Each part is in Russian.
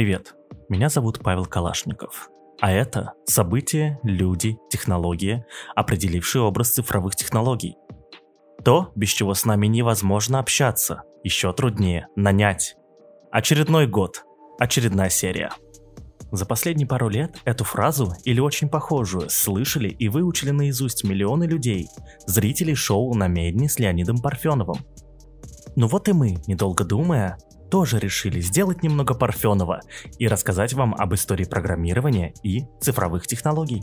Привет, меня зовут Павел Калашников. А это события, люди, технологии, определившие образ цифровых технологий. То, без чего с нами невозможно общаться, еще труднее нанять. Очередной год, очередная серия. За последние пару лет эту фразу или очень похожую слышали и выучили наизусть миллионы людей, зрителей шоу на медне с Леонидом Парфеновым. Ну вот и мы, недолго думая, тоже решили сделать немного Парфенова и рассказать вам об истории программирования и цифровых технологий.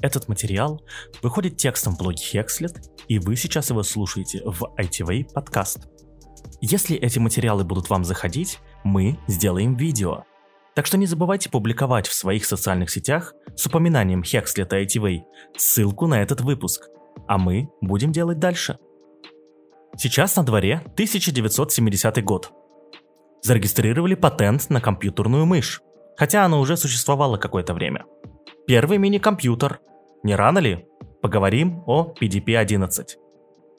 Этот материал выходит текстом в блоге Hexlet, и вы сейчас его слушаете в ITV подкаст. Если эти материалы будут вам заходить, мы сделаем видео. Так что не забывайте публиковать в своих социальных сетях с упоминанием Hexlet и ITV ссылку на этот выпуск, а мы будем делать дальше. Сейчас на дворе 1970 год – зарегистрировали патент на компьютерную мышь, хотя она уже существовала какое-то время. Первый мини-компьютер. Не рано ли? Поговорим о PDP-11.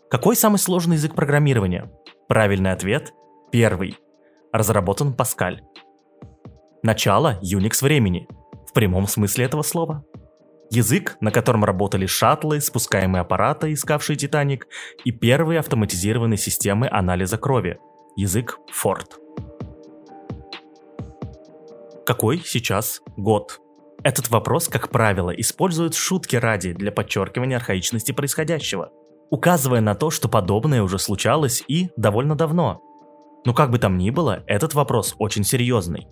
Какой самый сложный язык программирования? Правильный ответ – первый. Разработан Паскаль. Начало Unix времени, в прямом смысле этого слова. Язык, на котором работали шаттлы, спускаемые аппараты, искавшие Титаник, и первые автоматизированные системы анализа крови. Язык Ford. Какой сейчас год? Этот вопрос, как правило, используют шутки ради для подчеркивания архаичности происходящего, указывая на то, что подобное уже случалось и довольно давно. Но как бы там ни было, этот вопрос очень серьезный.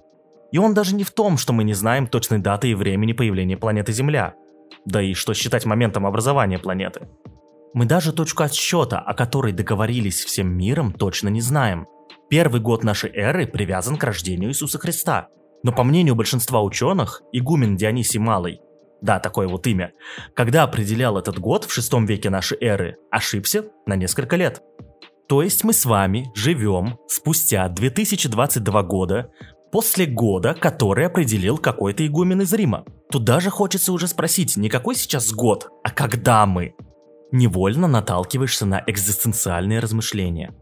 И он даже не в том, что мы не знаем точной даты и времени появления планеты Земля. Да и что считать моментом образования планеты. Мы даже точку отсчета, о которой договорились всем миром, точно не знаем. Первый год нашей эры привязан к рождению Иисуса Христа – но по мнению большинства ученых, игумен Дионисий Малый, да, такое вот имя, когда определял этот год в шестом веке нашей эры, ошибся на несколько лет. То есть мы с вами живем спустя 2022 года после года, который определил какой-то игумен из Рима. Тут даже хочется уже спросить, не какой сейчас год, а когда мы. Невольно наталкиваешься на экзистенциальные размышления.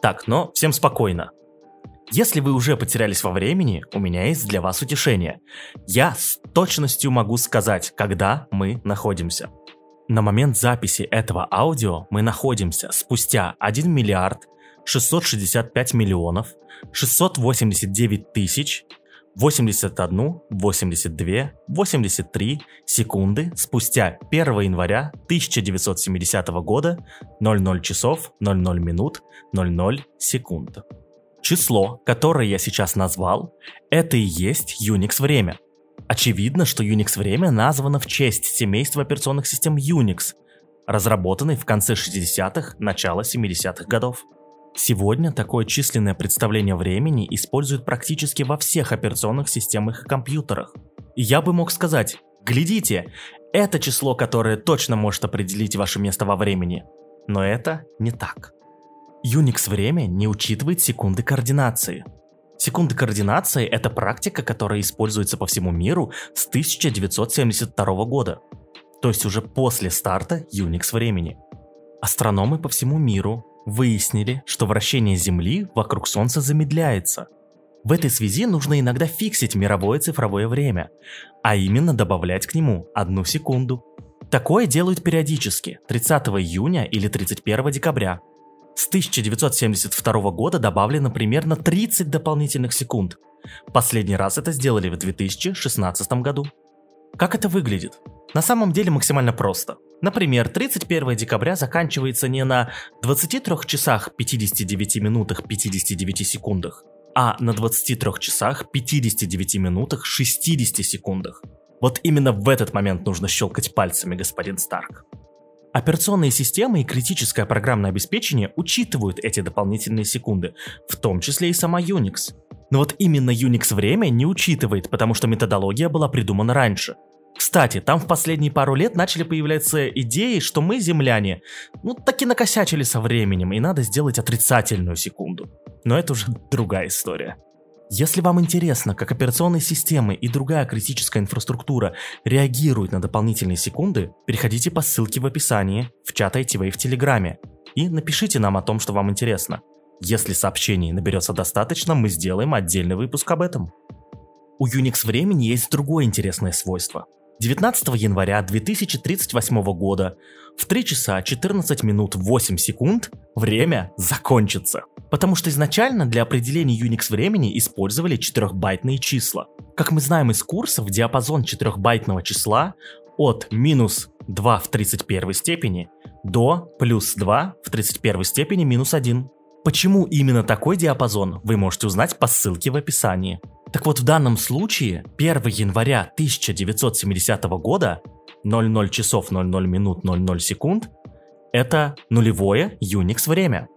Так, но всем спокойно. Если вы уже потерялись во времени, у меня есть для вас утешение. Я с точностью могу сказать, когда мы находимся. На момент записи этого аудио мы находимся спустя 1 миллиард 665 миллионов 689 тысяч 81, 82, 83 секунды спустя 1 января 1970 года 00 часов 00 минут 00 секунд. Число, которое я сейчас назвал, это и есть Unix время. Очевидно, что Unix время названо в честь семейства операционных систем Unix, разработанной в конце 60-х, начало 70-х годов. Сегодня такое численное представление времени используют практически во всех операционных системах и компьютерах. Я бы мог сказать, глядите, это число, которое точно может определить ваше место во времени. Но это не так. Unix время не учитывает секунды координации. Секунды координации – это практика, которая используется по всему миру с 1972 года, то есть уже после старта Unix времени. Астрономы по всему миру выяснили, что вращение Земли вокруг Солнца замедляется. В этой связи нужно иногда фиксить мировое цифровое время, а именно добавлять к нему одну секунду. Такое делают периодически, 30 июня или 31 декабря – с 1972 года добавлено примерно 30 дополнительных секунд. Последний раз это сделали в 2016 году. Как это выглядит? На самом деле максимально просто. Например, 31 декабря заканчивается не на 23 часах 59 минутах 59 секундах, а на 23 часах 59 минутах 60 секундах. Вот именно в этот момент нужно щелкать пальцами, господин Старк. Операционные системы и критическое программное обеспечение учитывают эти дополнительные секунды, в том числе и сама Unix. Но вот именно Unix время не учитывает, потому что методология была придумана раньше. Кстати, там в последние пару лет начали появляться идеи, что мы, земляне, ну таки накосячили со временем, и надо сделать отрицательную секунду. Но это уже другая история. Если вам интересно, как операционные системы и другая критическая инфраструктура реагируют на дополнительные секунды, переходите по ссылке в описании, в чат ITV в Телеграме и напишите нам о том, что вам интересно. Если сообщений наберется достаточно, мы сделаем отдельный выпуск об этом. У Unix времени есть другое интересное свойство. 19 января 2038 года в 3 часа 14 минут 8 секунд время закончится. Потому что изначально для определения Unix времени использовали 4-байтные числа. Как мы знаем из курсов, диапазон 4-байтного числа от минус 2 в 31 степени до плюс 2 в 31 степени минус 1. Почему именно такой диапазон, вы можете узнать по ссылке в описании. Так вот, в данном случае 1 января 1970 года 00 часов 00 минут 00 секунд это нулевое Unix время.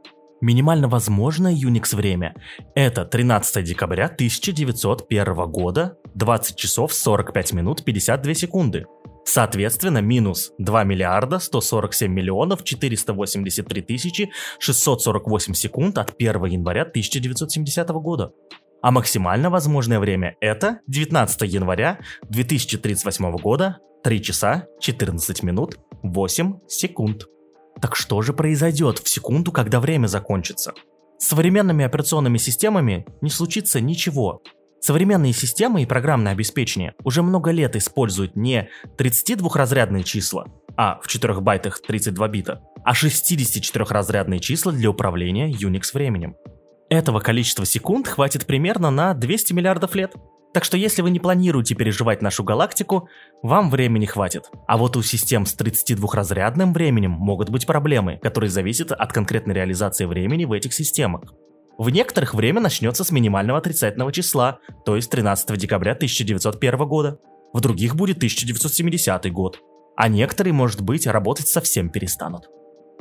Минимально возможное Unix время это 13 декабря 1901 года 20 часов 45 минут 52 секунды. Соответственно, минус 2 миллиарда 147 миллионов 483 тысячи 648 секунд от 1 января 1970 года. А максимально возможное время это 19 января 2038 года 3 часа 14 минут 8 секунд. Так что же произойдет в секунду, когда время закончится? С современными операционными системами не случится ничего. Современные системы и программное обеспечение уже много лет используют не 32-разрядные числа, а в 4 байтах 32 бита, а 64-разрядные числа для управления Unix временем. Этого количества секунд хватит примерно на 200 миллиардов лет. Так что если вы не планируете переживать нашу галактику, вам времени хватит. А вот у систем с 32-разрядным временем могут быть проблемы, которые зависят от конкретной реализации времени в этих системах. В некоторых время начнется с минимального отрицательного числа, то есть 13 декабря 1901 года. В других будет 1970 год. А некоторые, может быть, работать совсем перестанут.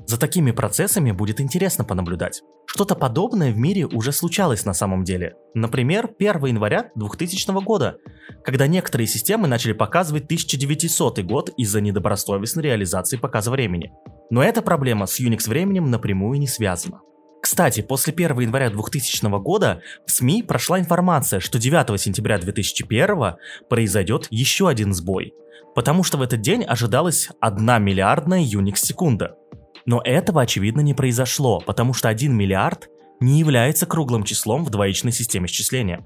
За такими процессами будет интересно понаблюдать. Что-то подобное в мире уже случалось на самом деле. Например, 1 января 2000 года, когда некоторые системы начали показывать 1900 год из-за недобросовестной реализации показа времени. Но эта проблема с Unix временем напрямую не связана. Кстати, после 1 января 2000 года в СМИ прошла информация, что 9 сентября 2001 произойдет еще один сбой, потому что в этот день ожидалась 1 миллиардная Unix секунда. Но этого, очевидно, не произошло, потому что 1 миллиард не является круглым числом в двоичной системе счисления.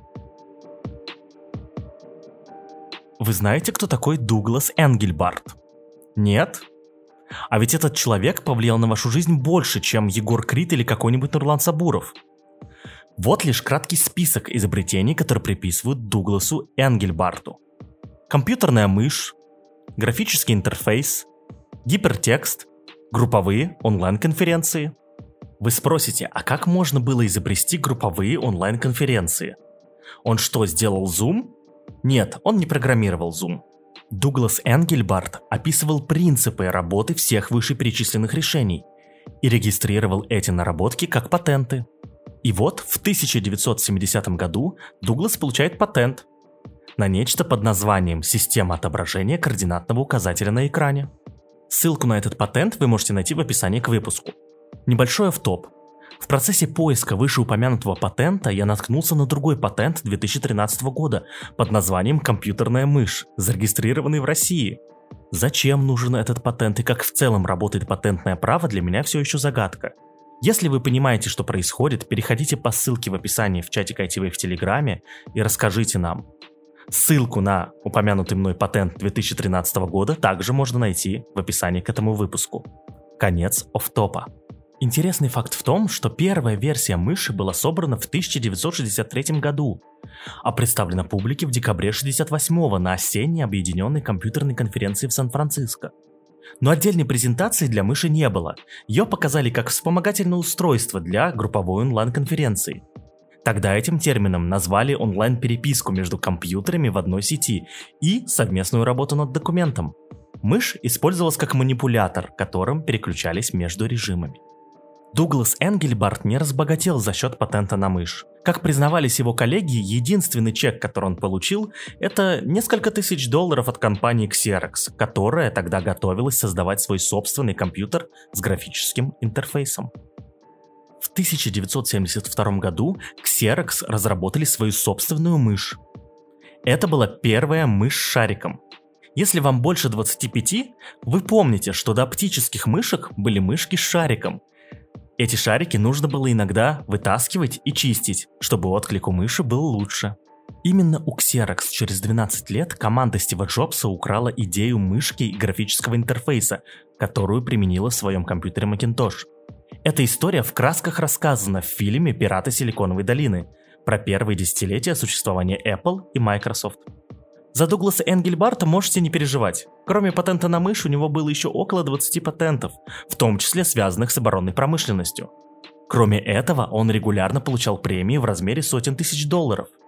Вы знаете, кто такой Дуглас Энгельбарт? Нет? А ведь этот человек повлиял на вашу жизнь больше, чем Егор Крид или какой-нибудь Нурлан Сабуров. Вот лишь краткий список изобретений, которые приписывают Дугласу Энгельбарту. Компьютерная мышь, графический интерфейс, гипертекст, групповые онлайн-конференции. Вы спросите, а как можно было изобрести групповые онлайн-конференции? Он что, сделал Zoom? Нет, он не программировал Zoom. Дуглас Энгельбарт описывал принципы работы всех вышеперечисленных решений и регистрировал эти наработки как патенты. И вот в 1970 году Дуглас получает патент на нечто под названием «Система отображения координатного указателя на экране». Ссылку на этот патент вы можете найти в описании к выпуску. Небольшой автоп. В процессе поиска вышеупомянутого патента я наткнулся на другой патент 2013 года под названием «Компьютерная мышь», зарегистрированный в России. Зачем нужен этот патент и как в целом работает патентное право, для меня все еще загадка. Если вы понимаете, что происходит, переходите по ссылке в описании в чатик ITV в Телеграме и расскажите нам. Ссылку на упомянутый мной патент 2013 года также можно найти в описании к этому выпуску. Конец офтопа. Интересный факт в том, что первая версия мыши была собрана в 1963 году, а представлена публике в декабре 68 на осенней объединенной компьютерной конференции в Сан-Франциско. Но отдельной презентации для мыши не было. Ее показали как вспомогательное устройство для групповой онлайн-конференции. Тогда этим термином назвали онлайн-переписку между компьютерами в одной сети и совместную работу над документом. Мышь использовалась как манипулятор, которым переключались между режимами. Дуглас Энгельбарт не разбогател за счет патента на мышь. Как признавались его коллеги, единственный чек, который он получил, это несколько тысяч долларов от компании Xerox, которая тогда готовилась создавать свой собственный компьютер с графическим интерфейсом. В 1972 году Xerox разработали свою собственную мышь. Это была первая мышь с шариком. Если вам больше 25, вы помните, что до оптических мышек были мышки с шариком – эти шарики нужно было иногда вытаскивать и чистить, чтобы отклик у мыши был лучше. Именно у Xerox через 12 лет команда Стива Джобса украла идею мышки и графического интерфейса, которую применила в своем компьютере Macintosh. Эта история в красках рассказана в фильме «Пираты Силиконовой долины» про первые десятилетия существования Apple и Microsoft. За Дугласа Энгельбарта можете не переживать. Кроме патента на мышь, у него было еще около 20 патентов, в том числе связанных с оборонной промышленностью. Кроме этого, он регулярно получал премии в размере сотен тысяч долларов –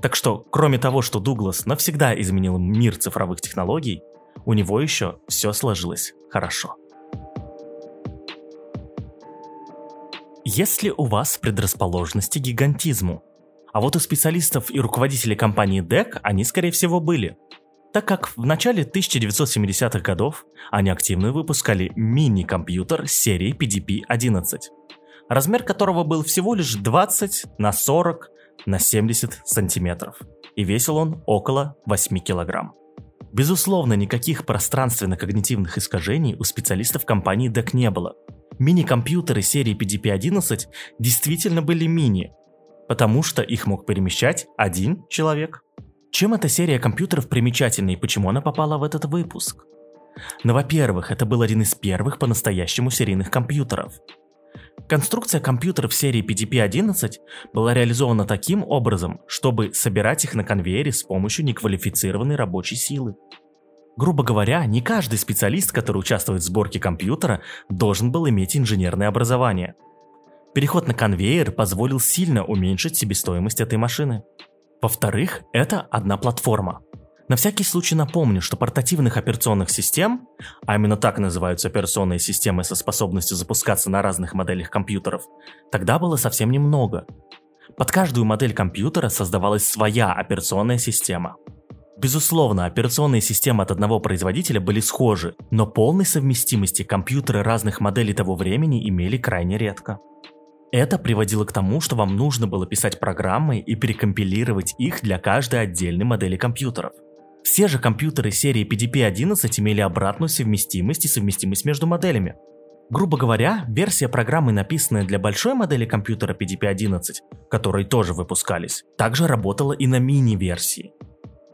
так что, кроме того, что Дуглас навсегда изменил мир цифровых технологий, у него еще все сложилось хорошо. Если у вас предрасположенности к гигантизму, а вот у специалистов и руководителей компании DEC они, скорее всего, были, так как в начале 1970-х годов они активно выпускали мини-компьютер серии PDP-11, размер которого был всего лишь 20 на 40 на 70 сантиметров, и весил он около 8 килограмм. Безусловно, никаких пространственно-когнитивных искажений у специалистов компании DEC не было. Мини-компьютеры серии PDP-11 действительно были мини, потому что их мог перемещать один человек. Чем эта серия компьютеров примечательна и почему она попала в этот выпуск? Ну, во-первых, это был один из первых по-настоящему серийных компьютеров. Конструкция компьютеров серии PDP-11 была реализована таким образом, чтобы собирать их на конвейере с помощью неквалифицированной рабочей силы. Грубо говоря, не каждый специалист, который участвует в сборке компьютера, должен был иметь инженерное образование. Переход на конвейер позволил сильно уменьшить себестоимость этой машины. Во-вторых, это одна платформа. На всякий случай напомню, что портативных операционных систем, а именно так называются операционные системы со способностью запускаться на разных моделях компьютеров, тогда было совсем немного. Под каждую модель компьютера создавалась своя операционная система. Безусловно, операционные системы от одного производителя были схожи, но полной совместимости компьютеры разных моделей того времени имели крайне редко. Это приводило к тому, что вам нужно было писать программы и перекомпилировать их для каждой отдельной модели компьютеров – все же компьютеры серии PDP-11 имели обратную совместимость и совместимость между моделями. Грубо говоря, версия программы, написанная для большой модели компьютера PDP-11, которые тоже выпускались, также работала и на мини-версии.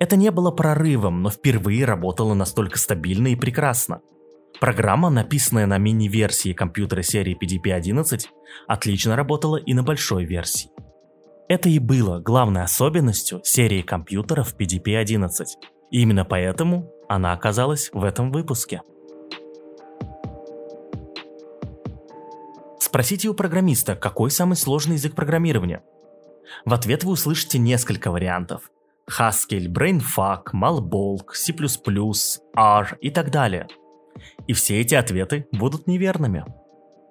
Это не было прорывом, но впервые работало настолько стабильно и прекрасно. Программа, написанная на мини-версии компьютера серии PDP-11, отлично работала и на большой версии. Это и было главной особенностью серии компьютеров PDP-11, и именно поэтому она оказалась в этом выпуске. Спросите у программиста, какой самый сложный язык программирования. В ответ вы услышите несколько вариантов. Haskell, BrainFuck, Malbolk, C++, R и так далее. И все эти ответы будут неверными.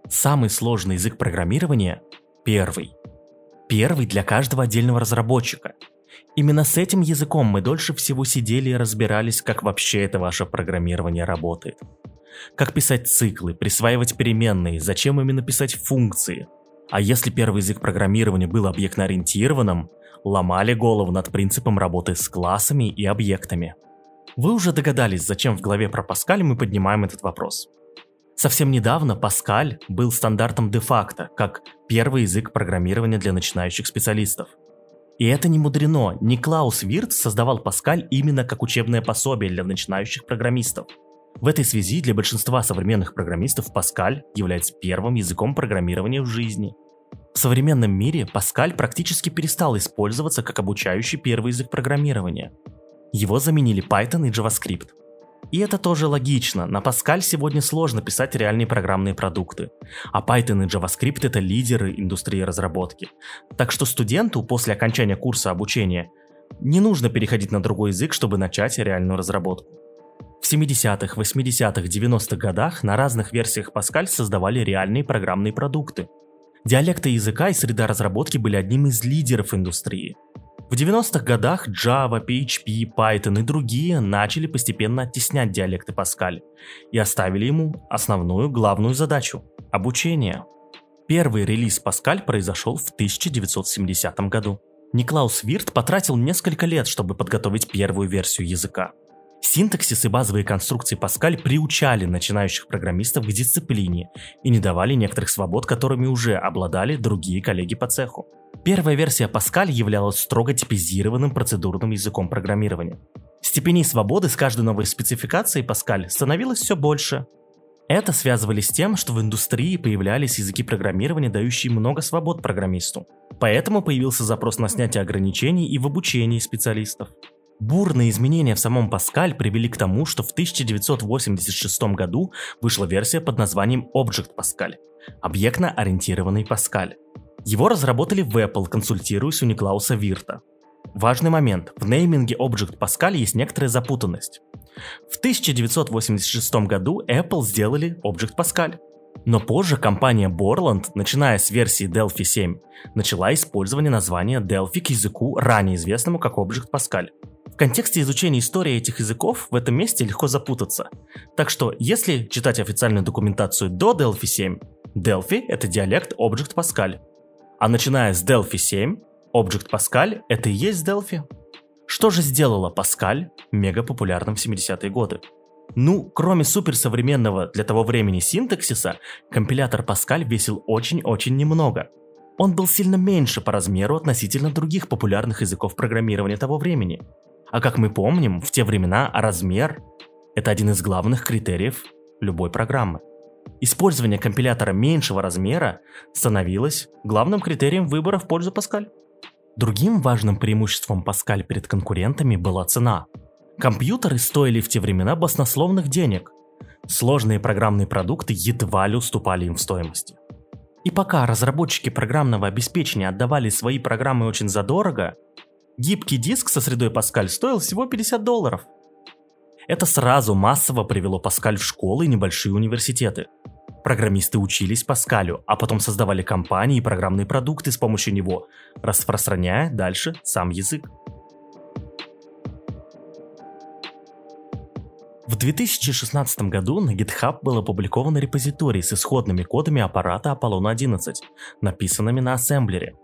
Самый сложный язык программирования – первый. Первый для каждого отдельного разработчика – Именно с этим языком мы дольше всего сидели и разбирались, как вообще это ваше программирование работает. Как писать циклы, присваивать переменные, зачем именно писать функции. А если первый язык программирования был объектно-ориентированным, ломали голову над принципом работы с классами и объектами. Вы уже догадались, зачем в главе про Паскаль мы поднимаем этот вопрос. Совсем недавно Паскаль был стандартом де-факто, как первый язык программирования для начинающих специалистов – и это не мудрено, Никлаус Вирт создавал Паскаль именно как учебное пособие для начинающих программистов. В этой связи для большинства современных программистов Паскаль является первым языком программирования в жизни. В современном мире Паскаль практически перестал использоваться как обучающий первый язык программирования. Его заменили Python и JavaScript – и это тоже логично, на Pascal сегодня сложно писать реальные программные продукты, а Python и JavaScript это лидеры индустрии разработки. Так что студенту после окончания курса обучения не нужно переходить на другой язык, чтобы начать реальную разработку. В 70-х, 80-х, 90-х годах на разных версиях Pascal создавали реальные программные продукты. Диалекты языка и среда разработки были одним из лидеров индустрии. В 90-х годах Java, PHP, Python и другие начали постепенно оттеснять диалекты Паскаль и оставили ему основную главную задачу – обучение. Первый релиз Паскаль произошел в 1970 году. Никлаус Вирт потратил несколько лет, чтобы подготовить первую версию языка. Синтаксис и базовые конструкции Паскаль приучали начинающих программистов к дисциплине и не давали некоторых свобод, которыми уже обладали другие коллеги по цеху. Первая версия Pascal являлась строго типизированным процедурным языком программирования. Степеней свободы с каждой новой спецификацией Pascal становилось все больше. Это связывали с тем, что в индустрии появлялись языки программирования, дающие много свобод программисту. Поэтому появился запрос на снятие ограничений и в обучении специалистов. Бурные изменения в самом Pascal привели к тому, что в 1986 году вышла версия под названием Object Pascal – объектно-ориентированный Pascal. Его разработали в Apple, консультируясь у Никлауса Вирта. Важный момент. В нейминге Object Pascal есть некоторая запутанность. В 1986 году Apple сделали Object Pascal. Но позже компания Borland, начиная с версии Delphi 7, начала использование названия Delphi к языку, ранее известному как Object Pascal. В контексте изучения истории этих языков в этом месте легко запутаться. Так что, если читать официальную документацию до Delphi 7, Delphi — это диалект Object Pascal. А начиная с Delphi 7, Object Pascal — это и есть Delphi. Что же сделала Pascal мега популярным в 70-е годы? Ну, кроме суперсовременного для того времени синтаксиса, компилятор Pascal весил очень-очень немного. Он был сильно меньше по размеру относительно других популярных языков программирования того времени. А как мы помним, в те времена размер – это один из главных критериев любой программы. Использование компилятора меньшего размера становилось главным критерием выбора в пользу Pascal. Другим важным преимуществом Pascal перед конкурентами была цена. Компьютеры стоили в те времена баснословных денег. Сложные программные продукты едва ли уступали им в стоимости. И пока разработчики программного обеспечения отдавали свои программы очень задорого, гибкий диск со средой Pascal стоил всего 50 долларов. Это сразу массово привело Pascal в школы и небольшие университеты – Программисты учились Паскалю, а потом создавали компании и программные продукты с помощью него, распространяя дальше сам язык. В 2016 году на GitHub был опубликован репозиторий с исходными кодами аппарата Аполлон 11, написанными на ассемблере.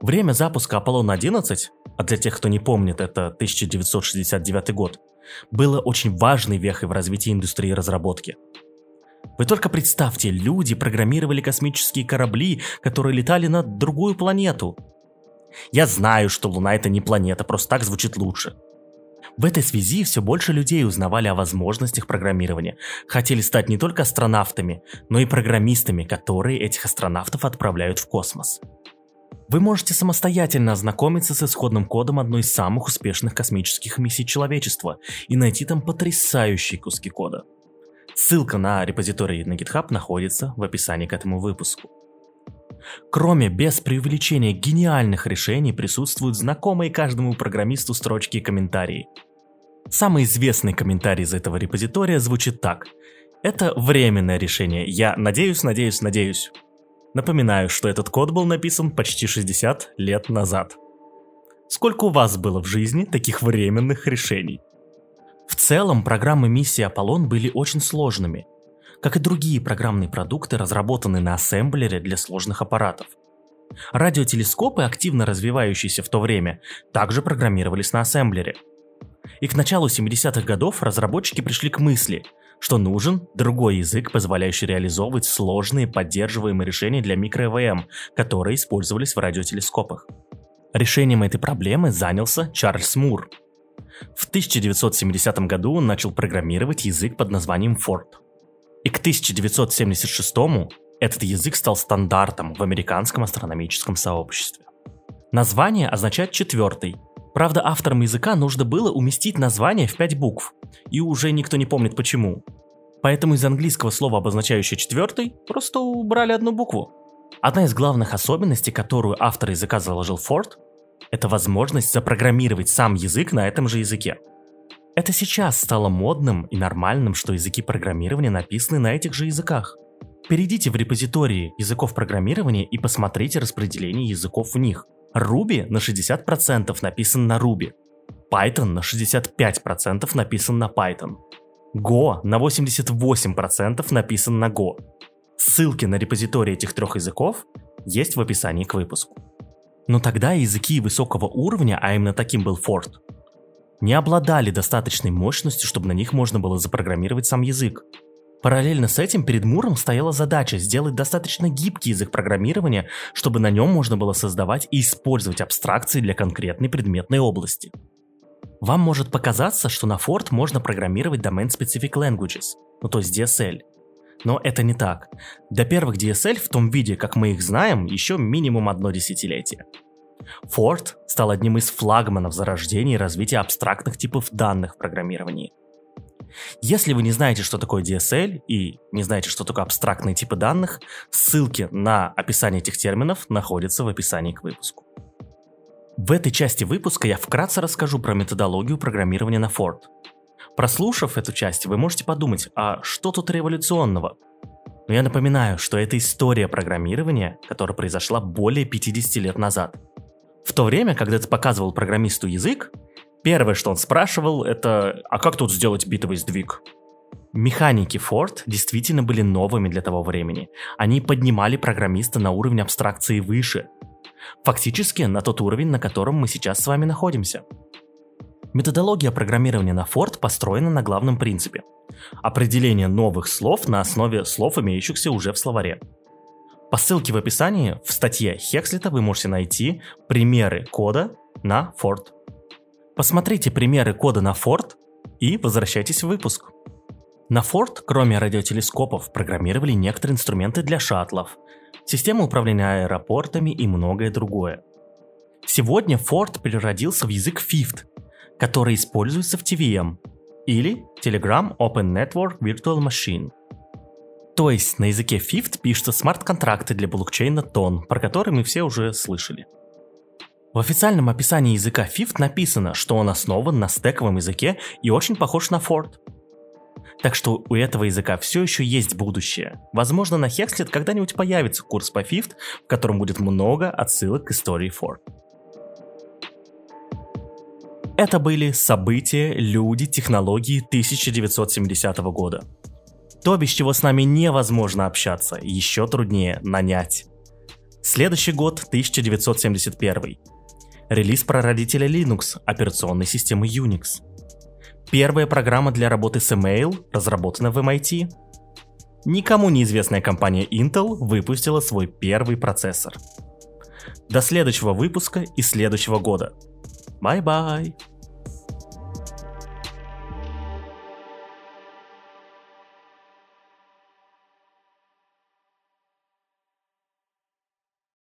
Время запуска Аполлон 11, а для тех, кто не помнит, это 1969 год, было очень важной вехой в развитии индустрии разработки – вы только представьте, люди программировали космические корабли, которые летали на другую планету. Я знаю, что Луна это не планета, просто так звучит лучше. В этой связи все больше людей узнавали о возможностях программирования, хотели стать не только астронавтами, но и программистами, которые этих астронавтов отправляют в космос. Вы можете самостоятельно ознакомиться с исходным кодом одной из самых успешных космических миссий человечества и найти там потрясающие куски кода – Ссылка на репозиторий на GitHub находится в описании к этому выпуску. Кроме без преувеличения гениальных решений присутствуют знакомые каждому программисту строчки и комментарии. Самый известный комментарий из этого репозитория звучит так. Это временное решение. Я надеюсь, надеюсь, надеюсь. Напоминаю, что этот код был написан почти 60 лет назад. Сколько у вас было в жизни таких временных решений? В целом, программы миссии Аполлон были очень сложными, как и другие программные продукты, разработанные на ассемблере для сложных аппаратов. Радиотелескопы, активно развивающиеся в то время, также программировались на ассемблере. И к началу 70-х годов разработчики пришли к мысли, что нужен другой язык, позволяющий реализовывать сложные поддерживаемые решения для микро-ЭВМ, которые использовались в радиотелескопах. Решением этой проблемы занялся Чарльз Мур – в 1970 году он начал программировать язык под названием Ford. И к 1976 этот язык стал стандартом в американском астрономическом сообществе. Название означает «четвертый». Правда, авторам языка нужно было уместить название в пять букв, и уже никто не помнит почему. Поэтому из английского слова, обозначающего четвертый, просто убрали одну букву. Одна из главных особенностей, которую автор языка заложил Ford, это возможность запрограммировать сам язык на этом же языке. Это сейчас стало модным и нормальным, что языки программирования написаны на этих же языках. Перейдите в репозитории языков программирования и посмотрите распределение языков в них. Ruby на 60% написан на Ruby. Python на 65% написан на Python. Go на 88% написан на Go. Ссылки на репозитории этих трех языков есть в описании к выпуску. Но тогда языки высокого уровня, а именно таким был Ford, не обладали достаточной мощностью, чтобы на них можно было запрограммировать сам язык. Параллельно с этим перед Муром стояла задача сделать достаточно гибкий язык программирования, чтобы на нем можно было создавать и использовать абстракции для конкретной предметной области. Вам может показаться, что на Ford можно программировать Domain Specific Languages, ну то есть DSL. Но это не так. До первых DSL в том виде, как мы их знаем, еще минимум одно десятилетие. Ford стал одним из флагманов зарождения и развития абстрактных типов данных в программировании. Если вы не знаете, что такое DSL и не знаете, что такое абстрактные типы данных, ссылки на описание этих терминов находятся в описании к выпуску. В этой части выпуска я вкратце расскажу про методологию программирования на Ford. Прослушав эту часть, вы можете подумать, а что тут революционного? Но я напоминаю, что это история программирования, которая произошла более 50 лет назад. В то время, когда ты показывал программисту язык, Первое, что он спрашивал, это «А как тут сделать битовый сдвиг?» Механики Ford действительно были новыми для того времени. Они поднимали программиста на уровень абстракции выше. Фактически на тот уровень, на котором мы сейчас с вами находимся. Методология программирования на Ford построена на главном принципе – определение новых слов на основе слов, имеющихся уже в словаре. По ссылке в описании в статье Хекслита вы можете найти примеры кода на Ford. Посмотрите примеры кода на Ford и возвращайтесь в выпуск. На Ford, кроме радиотелескопов, программировали некоторые инструменты для шаттлов, системы управления аэропортами и многое другое. Сегодня Ford переродился в язык FIFT, который используется в TVM, или Telegram Open Network Virtual Machine. То есть на языке FIFT пишутся смарт-контракты для блокчейна TON, про который мы все уже слышали – в официальном описании языка FIFT написано, что он основан на стековом языке и очень похож на Ford. Так что у этого языка все еще есть будущее. Возможно, на Hexlet когда-нибудь появится курс по FIFT, в котором будет много отсылок к истории Ford. Это были события, люди, технологии 1970 года. То, без чего с нами невозможно общаться, еще труднее нанять. Следующий год 1971. Релиз прародителя Linux, операционной системы Unix. Первая программа для работы с email разработана в MIT. Никому неизвестная компания Intel выпустила свой первый процессор. До следующего выпуска и следующего года. Бай-бай!